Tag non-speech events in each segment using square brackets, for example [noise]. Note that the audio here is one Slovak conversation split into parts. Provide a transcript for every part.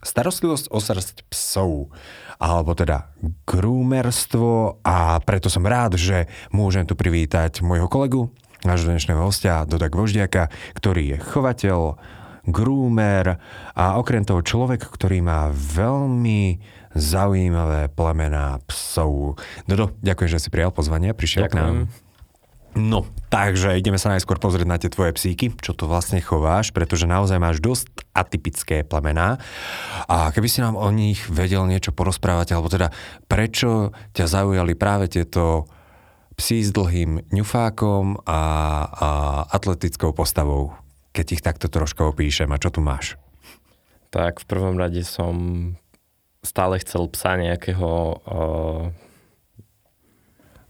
starostlivosť o srst psov, alebo teda groomerstvo a preto som rád, že môžem tu privítať môjho kolegu, nášho dnešného hostia, Doda Gvoždiaka, ktorý je chovateľ, groomer a okrem toho človek, ktorý má veľmi zaujímavé plemená psov. Dodo, ďakujem, že si prijal pozvanie, prišiel ďakujem. k nám. No, takže ideme sa najskôr pozrieť na tie tvoje psíky, čo to vlastne chováš, pretože naozaj máš dosť atypické plemená. A keby si nám o nich vedel niečo porozprávať, alebo teda prečo ťa zaujali práve tieto psi s dlhým ňufákom a, a atletickou postavou, keď ich takto troška opíšem. A čo tu máš? Tak v prvom rade som stále chcel psa nejakého uh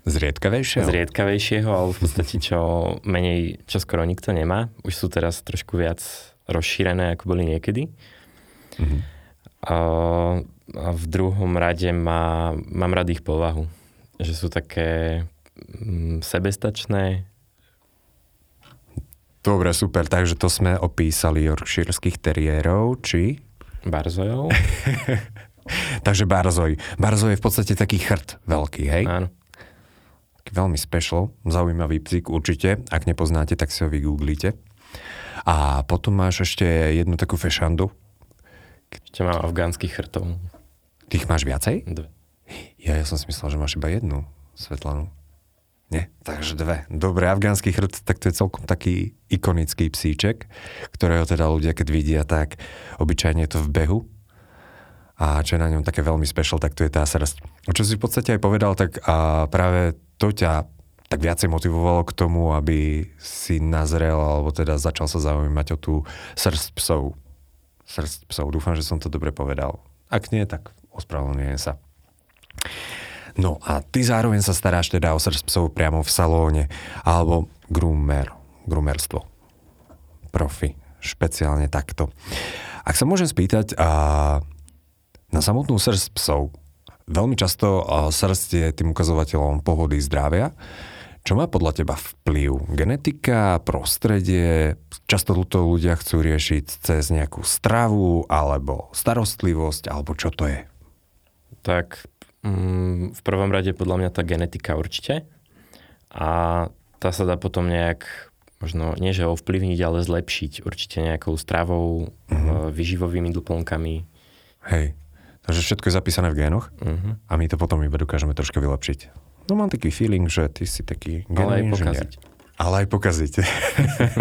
Zriedkavejšieho? Zriedkavejšieho, alebo v podstate čo menej, čo skoro nikto nemá. Už sú teraz trošku viac rozšírené, ako boli niekedy. Mm-hmm. A, a v druhom rade má, mám rád ich povahu. Že sú také mm, sebestačné. Dobre, super. Takže to sme opísali Yorkshireských teriérov, či? Barzojov. [laughs] Takže Barzoj. Barzoj je v podstate taký chrt veľký, hej? Áno veľmi special, zaujímavý psík určite. Ak nepoznáte, tak si ho vygooglite. A potom máš ešte jednu takú fešandu. Ešte mám afgánskych chrtov. Tých máš viacej? Dve. Ja, ja som si myslel, že máš iba jednu Svetlanu. Nie, takže dve. Dobre, afgánsky chrt, tak to je celkom taký ikonický psíček, ktorého teda ľudia, keď vidia, tak obyčajne je to v behu. A čo je na ňom také veľmi special, tak to je tá srst. Čo si v podstate aj povedal, tak a práve to ťa tak viacej motivovalo k tomu, aby si nazrel alebo teda začal sa zaujímať o tú srst psov. Srst psov. Dúfam, že som to dobre povedal. Ak nie, tak ospravedlňujem sa. No a ty zároveň sa staráš teda o srst psov priamo v salóne alebo groomer, groomerstvo. Profi, špeciálne takto. Ak sa môžem spýtať, a na samotnú srst psov, Veľmi často srdc je tým ukazovateľom pohody zdravia. Čo má podľa teba vplyv? Genetika, prostredie? Často to ľudia chcú riešiť cez nejakú stravu alebo starostlivosť, alebo čo to je? Tak mm, v prvom rade podľa mňa tá genetika určite. A tá sa dá potom nejak, možno nie že ovplyvniť, ale zlepšiť určite nejakou stravou, mm-hmm. vyživovými doplnkami. Hej. Takže všetko je zapísané v génoch uh-huh. a my to potom iba dokážeme troška vylepšiť. No mám taký feeling, že ty si taký Ale aj pokaziť. Ale aj pokaziť.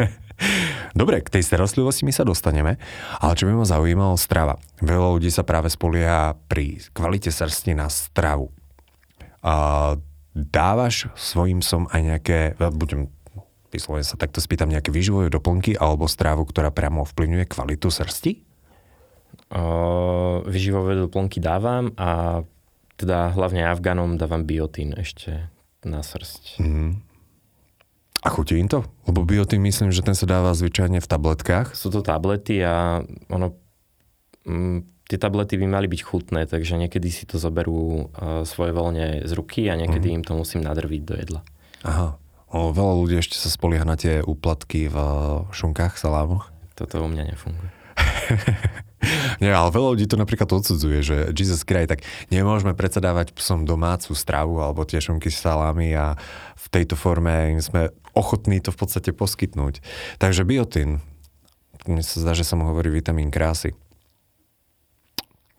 [laughs] Dobre, k tej starostlivosti my sa dostaneme, ale čo by ma zaujímalo, strava. Veľa ľudí sa práve spolieha pri kvalite srsti na stravu. A dávaš svojim som aj nejaké, budem vyslovene sa takto spýtam, nejaké výživové doplnky alebo strávu, ktorá priamo ovplyvňuje kvalitu srsti? vyživové doplnky dávam a teda hlavne Afganom dávam biotín ešte na srst. Mm. A chutí im to? Lebo biotín myslím, že ten sa dáva zvyčajne v tabletkách. Sú to tablety a ono, mm, tie tablety by mali byť chutné, takže niekedy si to zoberú uh, svoje voľne z ruky a niekedy mm. im to musím nadrviť do jedla. Aha. O, veľa ľudí ešte sa spolieha na tie úplatky v šunkách, salámoch. Toto u mňa nefunguje. [laughs] [laughs] Nie, ale veľa ľudí to napríklad odsudzuje, že Jesus Christ, tak nemôžeme predsa dávať psom domácu stravu alebo tie šunky s salámy a v tejto forme im sme ochotní to v podstate poskytnúť. Takže biotín, mne sa zdá, že sa mu hovorí vitamín krásy.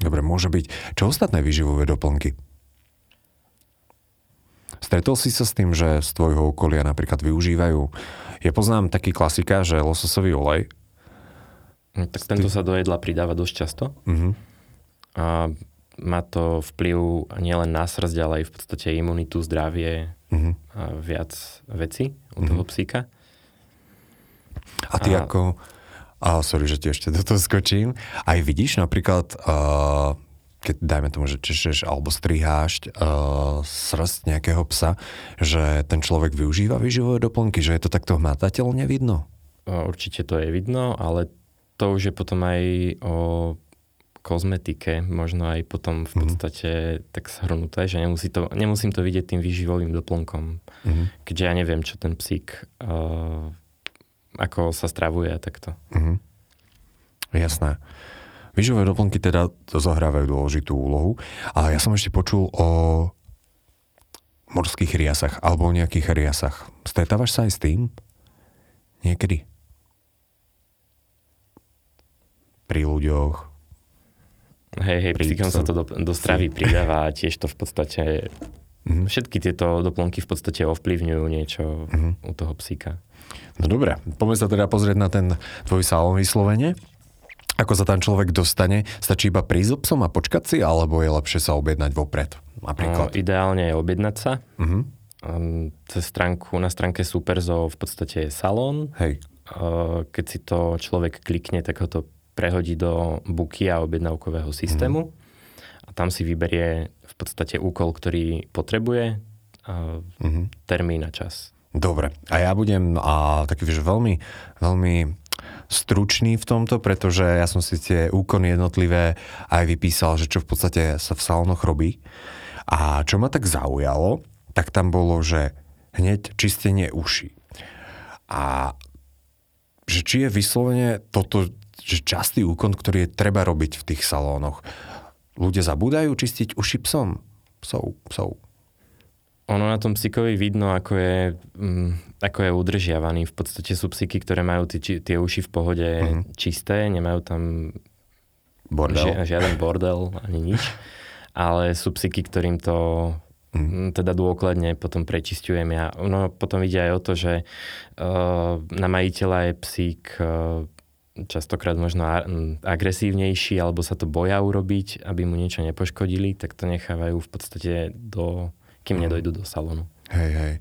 Dobre, môže byť. Čo ostatné výživové doplnky? Stretol si sa s tým, že z tvojho okolia napríklad využívajú, ja poznám taký klasika, že lososový olej tak tento sa do jedla pridáva dosť často. Uh-huh. A má to vplyv nielen na srdť, ale aj v podstate imunitu, zdravie uh-huh. a viac veci u toho uh-huh. psíka. A ty a... ako... A sorry, že ti ešte do toho skočím. Aj vidíš napríklad uh, keď dajme tomu, že češeš alebo striháš uh, srst nejakého psa, že ten človek využíva výživové doplnky, že je to takto hmatateľne vidno? Určite to je vidno, ale to už je potom aj o kozmetike, možno aj potom v mhm. podstate mm. tak zhrnuté, že nemusí to, nemusím to vidieť tým výživovým doplnkom. Mm. Keďže ja neviem, čo ten psík, uh, ako sa stravuje a takto. Mm. Jasné. Výživové doplnky teda zohrávajú dôležitú úlohu. A ja som ešte počul o morských riasach alebo o nejakých riasach. Stretávaš sa aj s tým? Niekedy? Pri ľuďoch? Hej, hej, psíkom sa to do, do stravy pridáva a tiež to v podstate... Mm-hmm. Všetky tieto doplnky v podstate ovplyvňujú niečo mm-hmm. u toho psíka. No dobre, poďme sa teda pozrieť na ten tvoj salón vyslovene. Ako sa tam človek dostane? Stačí iba prísť psom a počkať si, alebo je lepšie sa objednať vopred? Napríklad. No, ideálne je objednať sa. Uh-huh. Cez stránku, na stránke Superzo v podstate je salón. Hej. Keď si to človek klikne, tak ho to prehodí do buky a objednávkového systému. Uh-huh. A tam si vyberie v podstate úkol, ktorý potrebuje, a uh-huh. termín a čas. Dobre. A ja budem a, taký, že veľmi, veľmi stručný v tomto, pretože ja som si tie úkony jednotlivé aj vypísal, že čo v podstate sa v salónoch robí. A čo ma tak zaujalo, tak tam bolo, že hneď čistenie uší. A že či je vyslovene toto že častý úkon, ktorý je treba robiť v tých salónoch. Ľudia zabúdajú čistiť uši psom. Psov, psov. Ono na tom psíkovi vidno, ako je, um, ako je udržiavaný. V podstate sú psíky, ktoré majú tie, tie uši v pohode uh-huh. čisté, nemajú tam bordel. Ži, žiaden bordel ani nič. Ale sú psíky, ktorým to uh-huh. teda dôkladne potom prečisťujem ja. Ono potom ide aj o to, že uh, na majiteľa je psík uh, častokrát možno agresívnejší alebo sa to boja urobiť, aby mu niečo nepoškodili, tak to nechávajú v podstate do kým mm. nedojdu do salónu. Hej, hej.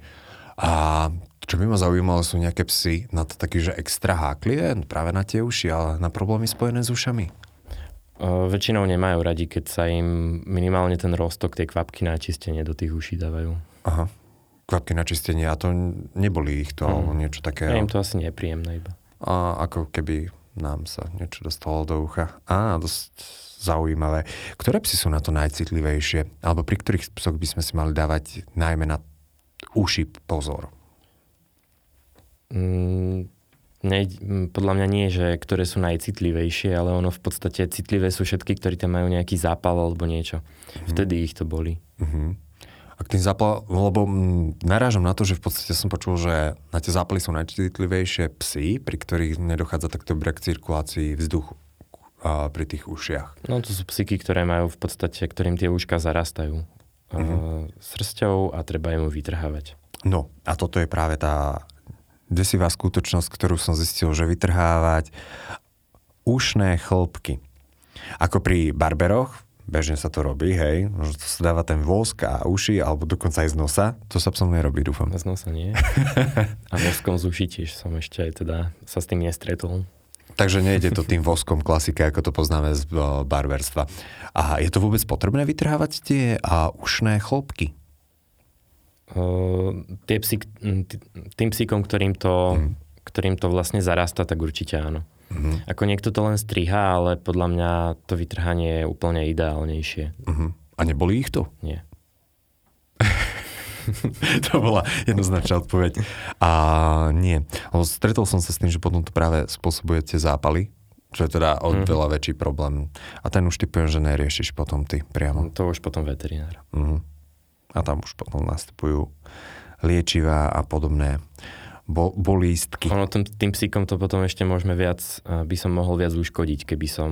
A čo by ma zaujímalo, sú nejaké psy na to taký, že extra háklivé, práve na tie uši, ale na problémy spojené s ušami? O, väčšinou nemajú radi, keď sa im minimálne ten rostok tej kvapky na čistenie do tých uší dávajú. Aha. Kvapky na čistenie a to neboli ich to, mm. alebo niečo také. Ja im to asi nepríjemné iba. A ako keby nám sa niečo dostalo do ucha. Á, dosť zaujímavé. Ktoré psy sú na to najcitlivejšie? Alebo pri ktorých psoch by sme si mali dávať najmä na uši pozor? Mm, ne, podľa mňa nie, že ktoré sú najcitlivejšie, ale ono v podstate citlivé sú všetky, ktorí tam majú nejaký zápal alebo niečo. Mm-hmm. Vtedy ich to boli. Mm-hmm. A k tým zápal, lebo m, narážam na to, že v podstate som počul, že na tie zápaly sú najcitlivejšie psy, pri ktorých nedochádza takto k cirkulácii vzduchu a pri tých ušiach. No to sú psyky, ktoré majú v podstate, ktorým tie uška zarastajú uh-huh. srsťou a treba im vytrhávať. No a toto je práve tá desivá skutočnosť, ktorú som zistil, že vytrhávať ušné chlopky. Ako pri barberoch, bežne sa to robí, hej, že to sa dáva ten vosk a uši, alebo dokonca aj z nosa, to sa psom nerobí, dúfam. Z nosa nie. [laughs] a voskom z uši tiež som ešte aj teda sa s tým nestretol. Takže nejde to tým voskom klasika, ako to poznáme z barberstva. A je to vôbec potrebné vytrhávať tie a ušné chlopky? Uh, tie psy, tým psíkom, ktorým to, mm. ktorým to vlastne zarasta, tak určite áno. Mm. Ako niekto to len striha, ale podľa mňa to vytrhanie je úplne ideálnejšie. Mm. A neboli ich to? Nie. [laughs] to bola jednoznačná odpoveď. A nie. Stretol som sa s tým, že potom to práve spôsobuje tie zápaly, čo je teda od mm-hmm. veľa väčší problém. A ten už typujem, že neriešiš potom ty priamo. To už potom veterinár. Mm-hmm. A tam už potom nastupujú liečivá a podobné bo, bolístky. Ono tým, tým psíkom to potom ešte môžeme viac, by som mohol viac uškodiť, keby som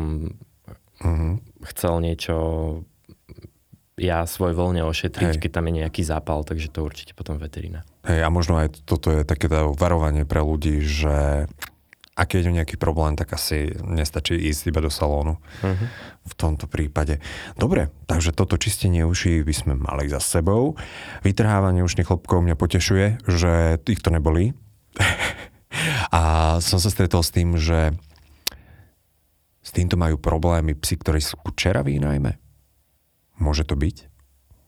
mm-hmm. chcel niečo ja svoj voľne ošetriť, Hej. keď tam je nejaký zápal, takže to určite potom veterina. Hej, a možno aj toto je také varovanie pre ľudí, že ak je nejaký problém, tak asi nestačí ísť iba do salónu uh-huh. v tomto prípade. Dobre, takže toto čistenie uší by sme mali za sebou. Vytrhávanie ušných chlopkov mňa potešuje, že ich to nebolí. [laughs] a som sa stretol s tým, že s týmto majú problémy psi, ktorí sú čeraví najmä Môže to byť?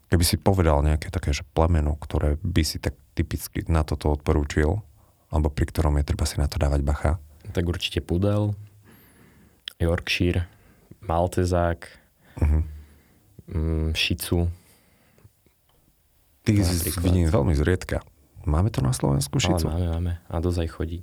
Keby si povedal nejaké také, že plemeno, ktoré by si tak typicky na toto odporúčil, alebo pri ktorom je treba si na to dávať bacha? Tak určite pudel, Yorkshire, Maltezák, uh-huh. mm, Šicu. Ty vidím veľmi zriedka. Máme to na Slovensku šicu? Máme, máme. A dosť aj chodí.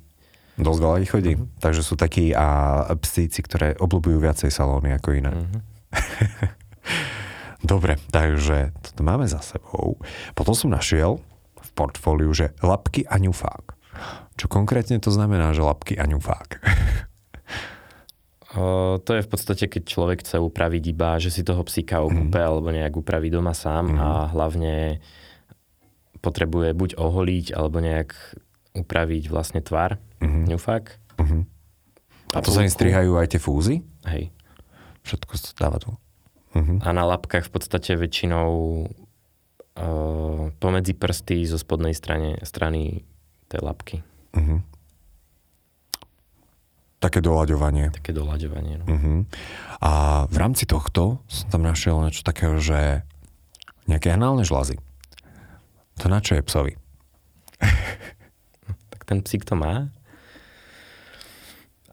Dosť veľa ich chodí. Uh-huh. Takže sú takí a psíci, ktoré obľúbujú viacej salóny ako iné. Uh-huh. [laughs] Dobre, takže toto máme za sebou. Potom som našiel v portfóliu, že lapky a ňufák. Čo konkrétne to znamená, že lapky a ňufák? [laughs] O, to je v podstate, keď človek chce upraviť iba, že si toho psíka okúpe mm. alebo nejak upraví doma sám mm. a hlavne potrebuje buď oholiť alebo nejak upraviť vlastne tvar, mm-hmm. ňufák. Mm-hmm. A to sa im strihajú aj tie fúzy? Hej. Všetko sa dáva tu. Uh-huh. A na lapkách v podstate väčšinou uh, pomedzi prsty zo spodnej strane, strany tej lapky. Uh-huh. Také doľaďovanie. Také doľaďovanie, no. Uh-huh. A v rámci tohto som tam našiel niečo takého, že nejaké análne žlazy. To na čo je psovi? [laughs] tak ten psík to má.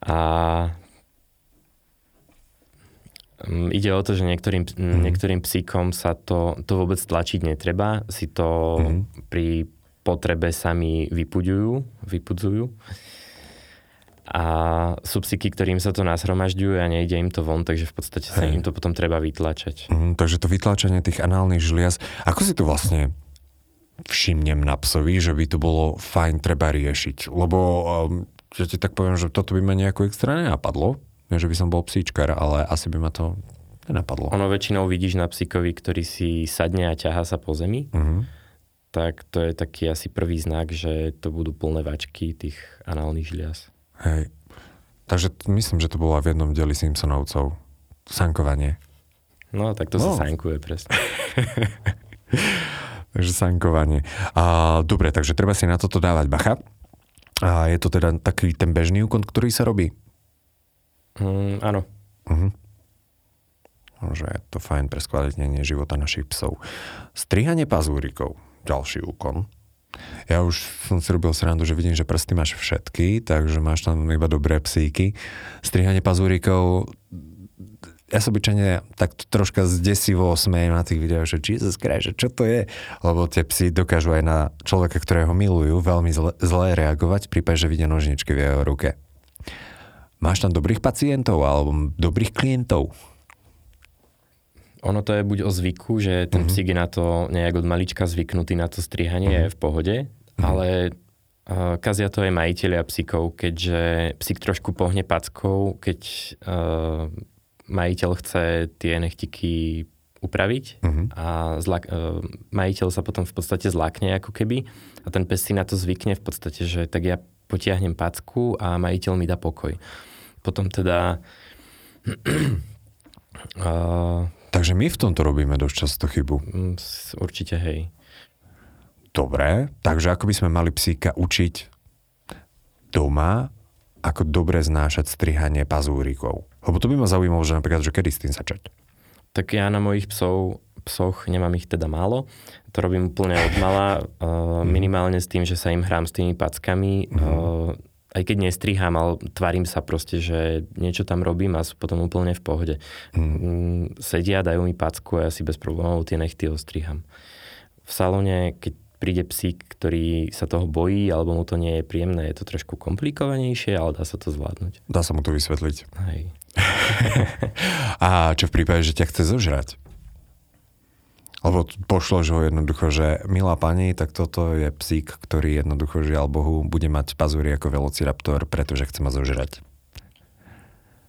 A Mm, ide o to, že niektorým, mm. niektorým psíkom sa to, to vôbec tlačiť netreba, si to mm. pri potrebe sami vypudujú, vypudzujú. A sú psíky, ktorým sa to nashromažďuje a nejde im to von, takže v podstate sa im to potom treba vytlačať. Mm, takže to vytlačenie tých análnych žliaz, ako si to vlastne všimnem na psovi, že by to bolo fajn treba riešiť? Lebo že ti tak poviem, že toto by ma nejako extra nenapadlo, že by som bol psíčkar, ale asi by ma to nenapadlo. Ono väčšinou vidíš na psíkovi, ktorý si sadne a ťahá sa po zemi. Uh-huh. Tak to je taký asi prvý znak, že to budú plné vačky tých análnych žliaz. Hej. Takže myslím, že to bolo v jednom deli Simpsonovcov. Sankovanie. No, tak to no. sa sankuje presne. [laughs] takže sankovanie. A, dobre, takže treba si na toto dávať bacha. A je to teda taký ten bežný úkon, ktorý sa robí? Mm, áno. Uh-huh. Že je to fajn pre skvalitnenie života našich psov. Strihanie pazúrikov. Ďalší úkon. Ja už som si robil srandu, že vidím, že prsty máš všetky, takže máš tam iba dobré psíky. Strihanie pazúrikov ja sa obyčajne tak troška zdesivo smejem na tých videách, že Jesus Christ, že čo to je? Lebo tie psy dokážu aj na človeka, ktorého milujú, veľmi zle, zle reagovať v prípade, že vidia nožničky v jeho ruke. Máš tam dobrých pacientov alebo dobrých klientov? Ono to je buď o zvyku, že ten mm-hmm. psík je na to nejak od malička zvyknutý na to strihanie, mm-hmm. je v pohode, mm-hmm. ale uh, kazia to aj majiteľia psíkov, keďže psík trošku pohne packou, keď uh, majiteľ chce tie nechtiky upraviť mm-hmm. a zlak, uh, majiteľ sa potom v podstate zlákne ako keby a ten pes si na to zvykne v podstate, že tak ja potiahnem packu a majiteľ mi dá pokoj. Potom teda... [clears throat] uh, Takže my v tomto robíme dosť často chybu. Mm, určite hej. Dobre, takže ako by sme mali psíka učiť doma, ako dobre znášať strihanie pazúrikov? Lebo to by ma zaujímalo, že napríklad, že kedy s tým začať? Tak ja na mojich psov, psoch nemám ich teda málo. To robím úplne od mala, uh, [laughs] minimálne s tým, že sa im hrám s tými packami. Mm-hmm. Uh, aj keď nestrihám, ale tvarím sa proste, že niečo tam robím a sú potom úplne v pohode. Mm. Sedia, dajú mi packu a ja si bez problémov tie nechty ostriham. V salóne, keď príde psík, ktorý sa toho bojí, alebo mu to nie je príjemné, je to trošku komplikovanejšie, ale dá sa to zvládnuť. Dá sa mu to vysvetliť. Hej. [laughs] a čo v prípade, že ťa chce zožrať? Lebo pošlo, že ho jednoducho, že milá pani, tak toto je psík, ktorý jednoducho, žiaľ Bohu, bude mať pazúry ako velociraptor, pretože chce ma zožrať.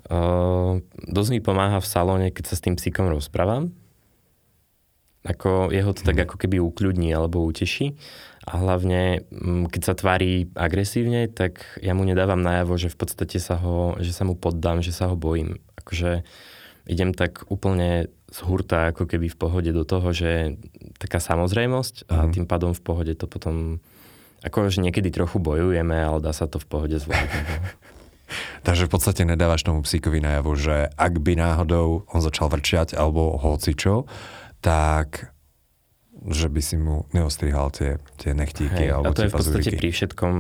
Uh, dosť mi pomáha v salóne, keď sa s tým psíkom rozprávam. Ako jeho to tak mhm. ako keby ukľudní alebo uteší. A hlavne, mm, keď sa tvári agresívne, tak ja mu nedávam najavo, že v podstate sa ho, že sa mu poddám, že sa ho bojím. Akože idem tak úplne z hurta ako keby v pohode do toho, že taká samozrejmosť a mm. tým pádom v pohode to potom ako že niekedy trochu bojujeme, ale dá sa to v pohode zvládnuť. No. [laughs] Takže v podstate nedávaš tomu psíkovi najavo, že ak by náhodou on začal vrčiať alebo hocičo, tak že by si mu neostrihal tie, tie nechtíky Hej, alebo a to je v podstate pazuriky. pri všetkom,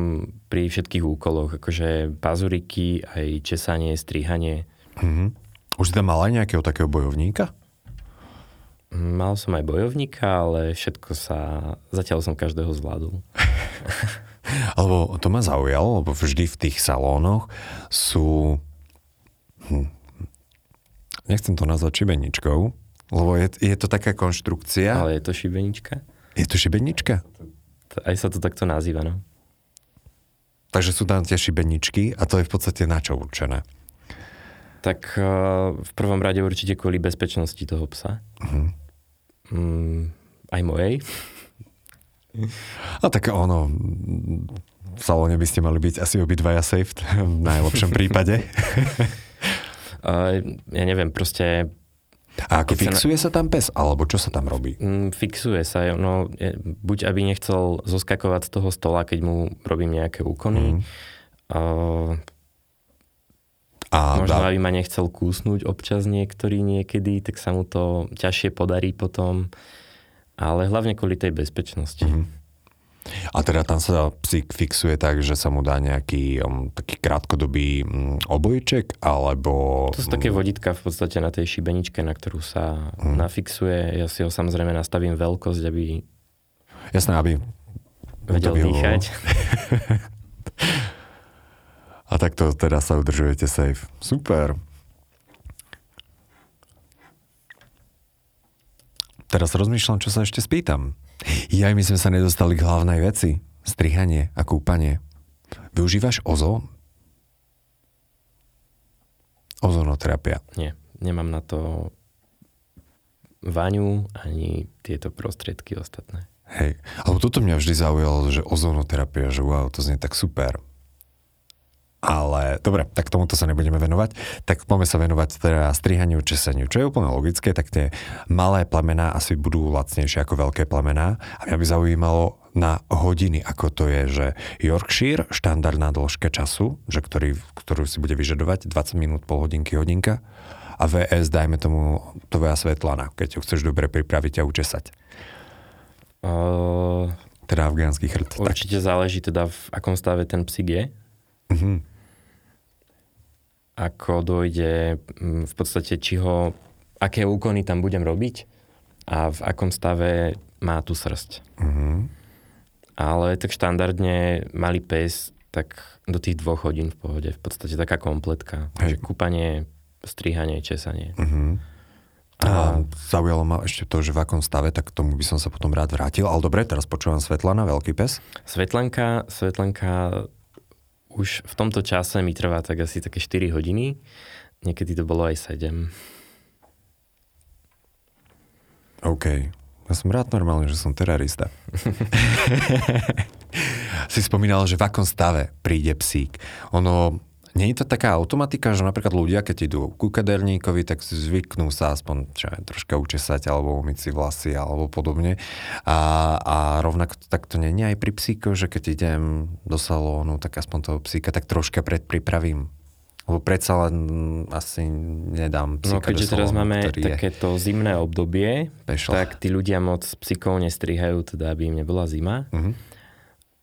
pri všetkých úkoloch, akože pazuriky, aj česanie, strihanie. Mhm. Už si tam mal aj nejakého takého bojovníka? Mal som aj bojovníka, ale všetko sa, zatiaľ som každého zvládol. [laughs] Alebo to ma zaujalo, lebo vždy v tých salónoch sú... Hm. Nechcem to nazvať šibeničkou, lebo je, je to taká konštrukcia. Ale je to šibenička? Je to šibenička? Aj sa to takto nazýva, no. Takže sú tam tie šibeničky a to je v podstate na čo určené. Tak uh, v prvom rade určite kvôli bezpečnosti toho psa. Mhm. Mm, aj mojej. A tak ono, v salóne by ste mali byť asi obidvaja safe [laughs] v najlepšom prípade. Uh, [laughs] ja neviem, proste A ako Keď sa na- fixuje sa tam pes, alebo čo sa tam robí? mm, fixuje sa. No, je, buď aby nechcel zoskakovať z toho stola, keď mu robím nejaké úkony. Mhm. Uh, A Možno, dá, aby ma nechcel kúsnuť občas niektorý niekedy, tak sa mu to ťažšie podarí potom. Ale hlavne kvôli tej bezpečnosti. Mhm. A teda tam sa psík fixuje tak, že sa mu dá nejaký um, taký krátkodobý um, obojček, alebo... To sú také vodítka v podstate na tej šibeničke, na ktorú sa Mhm. nafixuje. Ja si ho samozrejme nastavím veľkosť, aby Jasné, aby... vedel vyhovovalo. dýchať. [laughs] A takto teda sa udržujete safe. Super. Teraz rozmýšľam, čo sa ešte spýtam. Ja my sme sa nedostali k hlavnej veci. Strihanie a kúpanie. Využívaš ozón? Ozonoterapia. Nie, nemám na to vaňu ani tieto prostriedky ostatné. Hej. Alebo toto mňa vždy zaujalo, že ozonoterapia, že wow, to znie tak super. Ale dobre, tak tomuto sa nebudeme venovať. Tak poďme sa venovať teda strihaniu, česaniu. Čo je úplne logické, tak tie malé plemená asi budú lacnejšie ako veľké plemená. A mňa by zaujímalo na hodiny, ako to je, že Yorkshire, štandardná dĺžka času, že ktorý, ktorú si bude vyžadovať 20 minút, pol hodinky, hodinka. A VS, dajme tomu, tvoja svetlana, keď ju chceš dobre pripraviť a učesať. Uh, Teda afgánsky chrt. Tak. určite záleží teda, v akom stave ten psík je. Mhm. Ako dojde mm, v podstate, či ho, aké úkony tam budem robiť a v akom stave má tú srst. Mhm. Ale tak štandardne malý pes, tak do tých dvoch hodín v pohode. V podstate taká kompletka. Hej. Takže kúpanie, strihanie, česanie. Mhm. A zaujalo ma ešte to, že v akom stave, tak tomu by som sa potom rád vrátil. Ale dobre, teraz počúvam Svetlana, veľký pes. Svetlanka, Svetlanka už v tomto čase mi trvá tak asi také 4 hodiny. Niekedy to bolo aj 7. OK. Ja som rád normálne, že som terarista. [laughs] si spomínal, že v akom stave príde psík. Ono, nie je to taká automatika, že napríklad ľudia, keď idú ku kaderníkovi, tak zvyknú sa aspoň čo viem, troška učesať alebo umyť si vlasy alebo podobne. A, a rovnako to takto nie je aj pri psíkoch, že keď idem do salónu, tak aspoň toho psíka tak troška predpripravím. Lebo predsa len asi No nedám psíka keďže do teraz máme ktorý je takéto zimné obdobie, pešl. tak tí ľudia moc psíkov nestrihajú, teda aby im nebola zima. Mhm.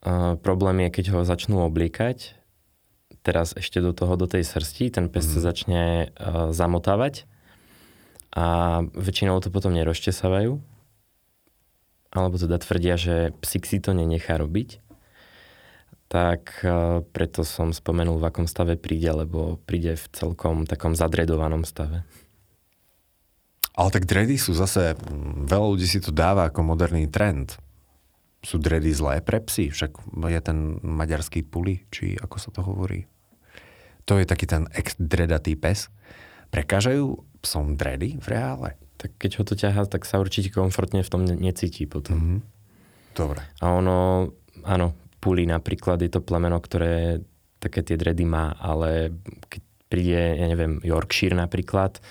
Uh, problém je, keď ho začnú obliekať, teraz ešte do toho, do tej srsti, ten pes Mhm. sa začne uh, zamotávať a väčšinou to potom nerozčesávajú. Alebo teda tvrdia, že psík si to nenechá robiť. Tak uh, preto som spomenul, v akom stave príde, lebo príde v celkom takom zadredovanom stave. Ale tak dredy sú zase, mm, veľa ľudí si to dáva ako moderný trend. Sú dredy zlé pre psy? Však je ten maďarský puli, či ako sa to hovorí. To je taký ten ex-dredatý pes. Prekážajú psom dredy v reále? Tak keď ho to ťahá, tak sa určite komfortne v tom ne- necíti potom. Mhm. Dobre. A ono, áno, puli napríklad je to plemeno, ktoré také tie dredy má, ale keď príde, ja neviem, Yorkshire napríklad,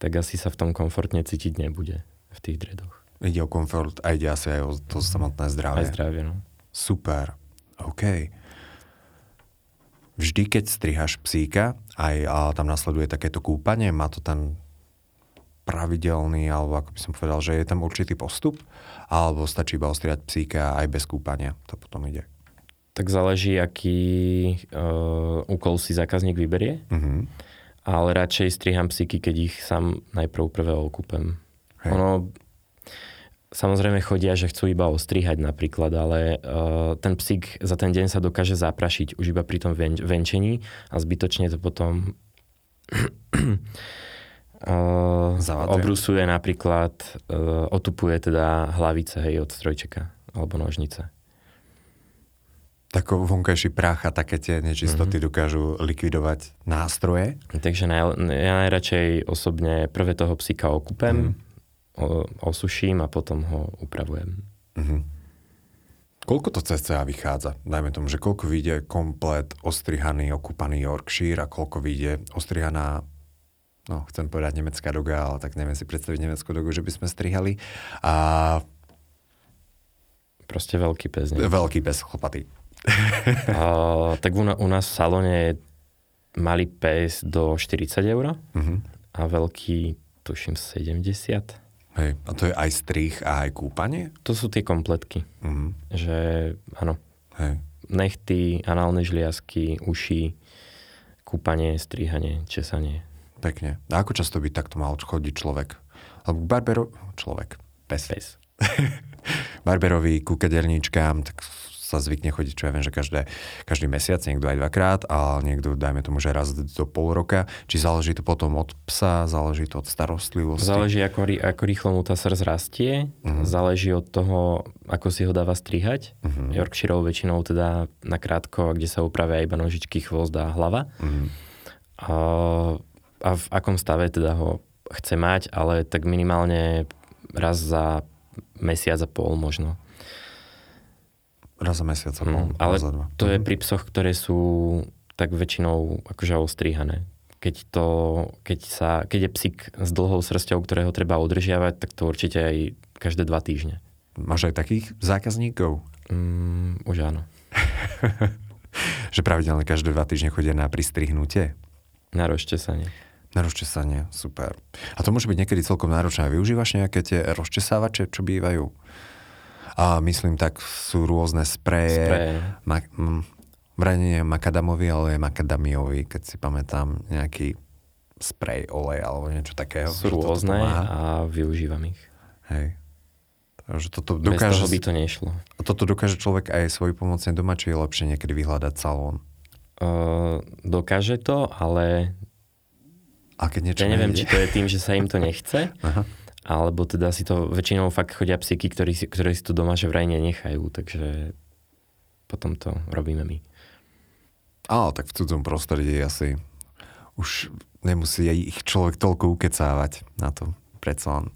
tak asi sa v tom komfortne cítiť nebude v tých dredoch. Ide o komfort a ide asi aj o to samotné zdravie. Aj zdravie, no. Super. OK. Vždy, keď strihaš psíka, aj a tam nasleduje takéto kúpanie, má to ten pravidelný, alebo ako by som povedal, že je tam určitý postup, alebo stačí iba ostriať psíka aj bez kúpania, to potom ide. Tak záleží, aký uh, úkol si zákazník vyberie, Uh-huh. ale radšej striham psíky, keď ich sám najprv prvé okúpem. Hej. Ono, samozrejme chodia, že chcú iba ostrihať napríklad, ale uh, ten psík za ten deň sa dokáže zaprašiť už iba pri tom ven- venčení a zbytočne to potom [clears throat] uh, obrusuje napríklad, uh, otupuje teda hlavice hej, od strojčeka alebo nožnice. Tako vonkajší prach a také tie nečistoty mm-hmm. dokážu likvidovať nástroje. Takže naj, ja najradšej osobne prvé toho psíka okúpem, o, osuším a potom ho upravujem. Mhm. Koľko to cca vychádza? Dajme tomu, že koľko vyjde komplet ostrihaný, okúpaný Yorkshire a koľko vyjde ostrihaná no, chcem povedať nemecká doga, ale tak neviem si predstaviť nemeckú dogu, že by sme strihali. A Proste veľký pes. Nie? veľký pes chlpatý. A, tak u, na- u nás v salóne je malý pes do 40 eur Mhm. a veľký tuším 70. Hej. A to je aj strih a aj kúpanie? To sú tie kompletky, Mhm. že áno, Hej. nechty, análne žliasky, uši, kúpanie, strihanie, česanie. Pekne. A ako často by takto mal chodiť človek? Lebo barbero... Človek. Pes. Pes. [laughs] Barberovi ku kaderníčkám, tak sa zvykne chodiť, čo ja viem, že každé, každý mesiac, niekto aj dvakrát, a niekto, dajme tomu, že raz do pol roka. Či záleží to potom od psa, záleží to od starostlivosti? Záleží, ako, ako rýchlo mu tá srdc rastie, Mhm. záleží od toho, ako si ho dáva strihať. Mhm. Yorkshireov väčšinou teda na krátko, kde sa upravia iba nožičky, chvost a hlava. Mhm. A, a v akom stave teda ho chce mať, ale tak minimálne raz za mesiac a pol možno. Raz za mesiac Mm, ale za dva. To je Mhm. pri psoch, ktoré sú tak väčšinou akože ostrihané. Keď, to, keď, sa, keď je psík s dlhou srsťou, ktorého treba udržiavať, tak to určite aj každé dva týždne. Máš aj takých zákazníkov? Mm, už áno. [laughs] Že pravidelne každé dva týždne chodia na pristrihnutie? Na rozčesanie. Na rozčesanie, super. A to môže byť niekedy celkom náročné. Využívaš nejaké tie rozčesávače, čo bývajú? A myslím, tak sú rôzne spreje. Spreje. Ma- vraj nie je makadamový, ale je makadamiový, keď si pamätám nejaký sprej, olej alebo niečo takého. Sú rôzne a využívam ich. Hej. Takže toto Bez dokáže, toho by to nešlo. a toto dokáže človek aj svoj pomocne doma, či je lepšie niekedy vyhľadať salón. Uh, dokáže to, ale A keď niečo ja neviem, nejde? či to je tým, že sa im to nechce, Aha. Alebo teda si to väčšinou fakt chodia psíky, ktorí si, ktorí si to doma že vraj nenechajú, takže potom to robíme my. Ale tak v cudzom prostredí asi už nemusí ich človek toľko ukecávať na to. Predsa len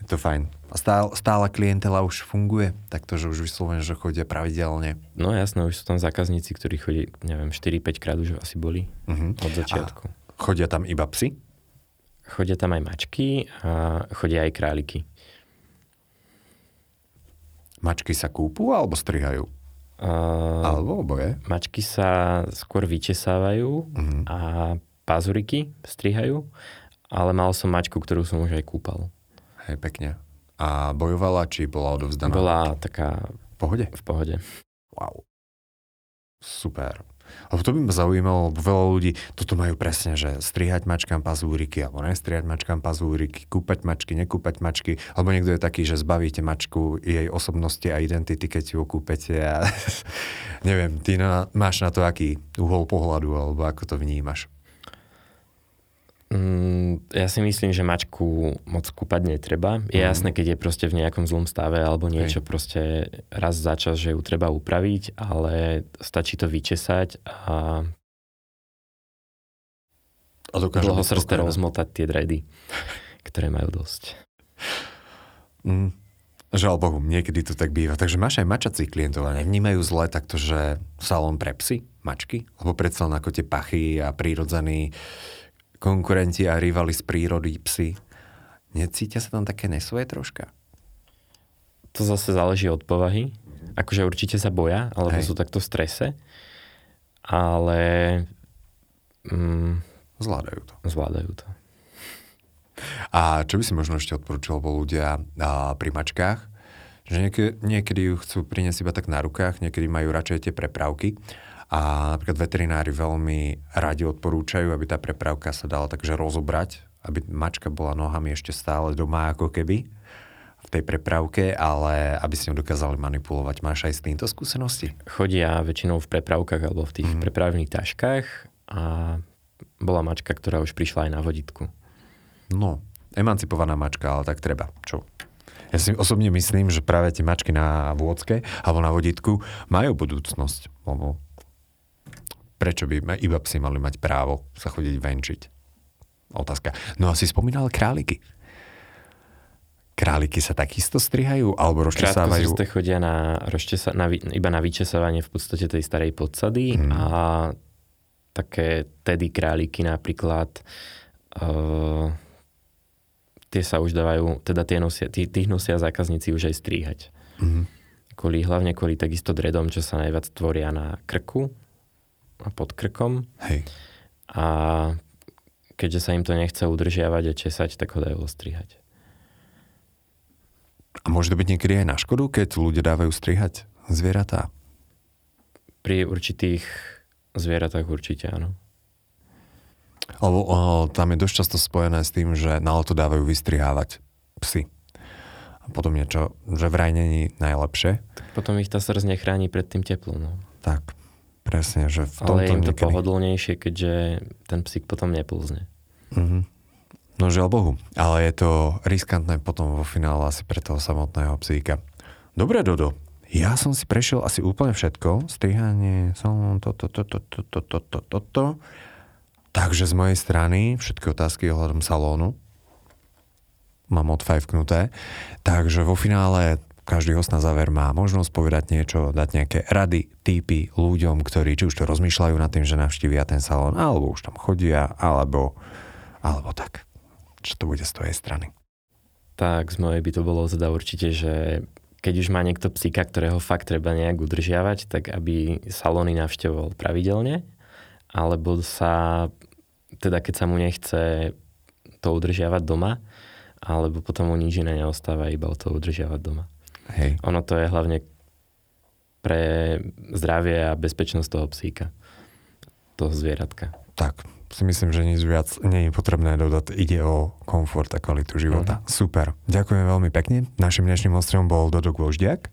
je to fajn. A stále, stála klientela už funguje, takto, že už vyslovene, že chodia pravidelne. No jasné, už sú tam zákazníci, ktorí chodí, neviem, 4-5 krát už asi boli Uh-huh. od začiatku. Chodia tam iba psy? Chodia tam aj mačky a chodia aj králiky. Mačky sa kúpu alebo strihajú? Uh, Alebo oboje? mačky sa skôr vyčesávajú Mhm. a pazuriky strihajú, ale mal som mačku, ktorú som už aj kúpal. Hej, pekne. A bojovala, či bola odovzdaná? Bola taká V pohode? v pohode. Wow. Super. Lebo to by ma zaujímalo, lebo veľa ľudí toto majú presne, že strihať mačkám pazúriky, alebo nestrihať mačkám pazúriky, kúpať mačky, nekúpať mačky, alebo niekto je taký, že zbavíte mačku jej osobnosti a identity, keď ju kúpete a [laughs] neviem, ty na, máš na to aký uhol pohľadu, alebo ako to vnímaš? Mm, ja si myslím, že mačku moc kúpať netreba. Je Mhm. jasné, keď je proste v nejakom zlom stave alebo niečo proste raz za čas, že ju treba upraviť, ale stačí to vyčesať a A dokáže dlho srste rozmotať tie dredy, ktoré majú dosť. Mm. Žiaľ Bohu, niekedy to tak býva. Takže máš aj mačacích klientov a nevnímajú zle takto, že salón pre psy, mačky? Lebo predsa len ako tie pachy a prírodzení konkurenti a rivali z prírody psy. Necítia sa tam také nesvoje troška? To zase záleží od povahy. Akože určite sa boja, alebo Hej. sú takto v strese, ale mm, Zvládajú to. zvládajú to. A čo by si možno ešte odporúčal bol ľudia a, pri mačkách? Že niekedy, niekedy ju chcú priniesť iba tak na rukách, niekedy majú radšej tie prepravky. A napríklad veterinári veľmi radi odporúčajú, aby tá prepravka sa dala takže rozobrať, aby mačka bola nohami ešte stále doma ako keby v tej prepravke, ale aby si ňou dokázali manipulovať. Máš aj s týmto skúsenosti? Chodia väčšinou v prepravkách alebo v tých mm. prepravných taškách a bola mačka, ktorá už prišla aj na voditku. No, emancipovaná mačka, ale tak treba. Čo? Ja si osobne myslím, že práve tie mačky na vôdzke alebo na voditku majú budúcnosť, lebo prečo by iba psi mali mať právo sa chodiť venčiť? Otázka. No a si spomínal králiky. Králiky sa takisto strihajú alebo rozčesávajú? Krátko chodia na, rozčesa, na, iba na vyčesávanie v podstate tej starej podsady hmm. a také tedy králiky napríklad uh, tie sa už dávajú, teda tie nosia, tí, tých nosia zákazníci už aj stríhať. Hmm. Kvôli, hlavne kvôli takisto dredom, čo sa najviac tvoria na krku a pod krkom. Hej. A keďže sa im to nechce udržiavať a česať, tak ho dajú ostrihať. A môže to byť niekedy aj na škodu, keď ľudia dávajú strihať zvieratá? Pri určitých zvieratách určite áno. Lebo o, tam je dosť často spojené s tým, že na to dávajú vystrihávať psy. A potom niečo, že vraj není najlepšie. Tak potom ich tá srdc nechráni pred tým teplom. No. Tak. Presne, že v tomto Ale je im to niekedy... pohodlnejšie, keďže ten psík potom nepulzne. Mm-hmm. No žiaľ Bohu. Ale je to riskantné potom vo finále asi pre toho samotného psíka. Dobre, Dodo. Ja som si prešiel asi úplne všetko. Strihanie, som toto, toto, toto, toto, toto, toto. Takže z mojej strany všetky otázky ohľadom salónu mám odfajfknuté. Takže vo finále každý host na záver má možnosť povedať niečo, dať nejaké rady, týpy ľuďom, ktorí či už to rozmýšľajú nad tým, že navštívia ten salón, alebo už tam chodia, alebo, alebo tak. Čo to bude z tvojej strany? Tak z mojej by to bolo zda určite, že keď už má niekto psíka, ktorého fakt treba nejak udržiavať, tak aby salóny navštevoval pravidelne, alebo sa, teda keď sa mu nechce to udržiavať doma, alebo potom mu nič iné neostáva, iba to udržiavať doma. Hej. Ono to je hlavne pre zdravie a bezpečnosť toho psíka, toho zvieratka. Tak, si myslím, že nič viac nie je potrebné dodať. Ide o komfort a kvalitu života. Uh-huh. Super. Ďakujem veľmi pekne. Našim dnešným ostrom bol Dodo Gvoždiak.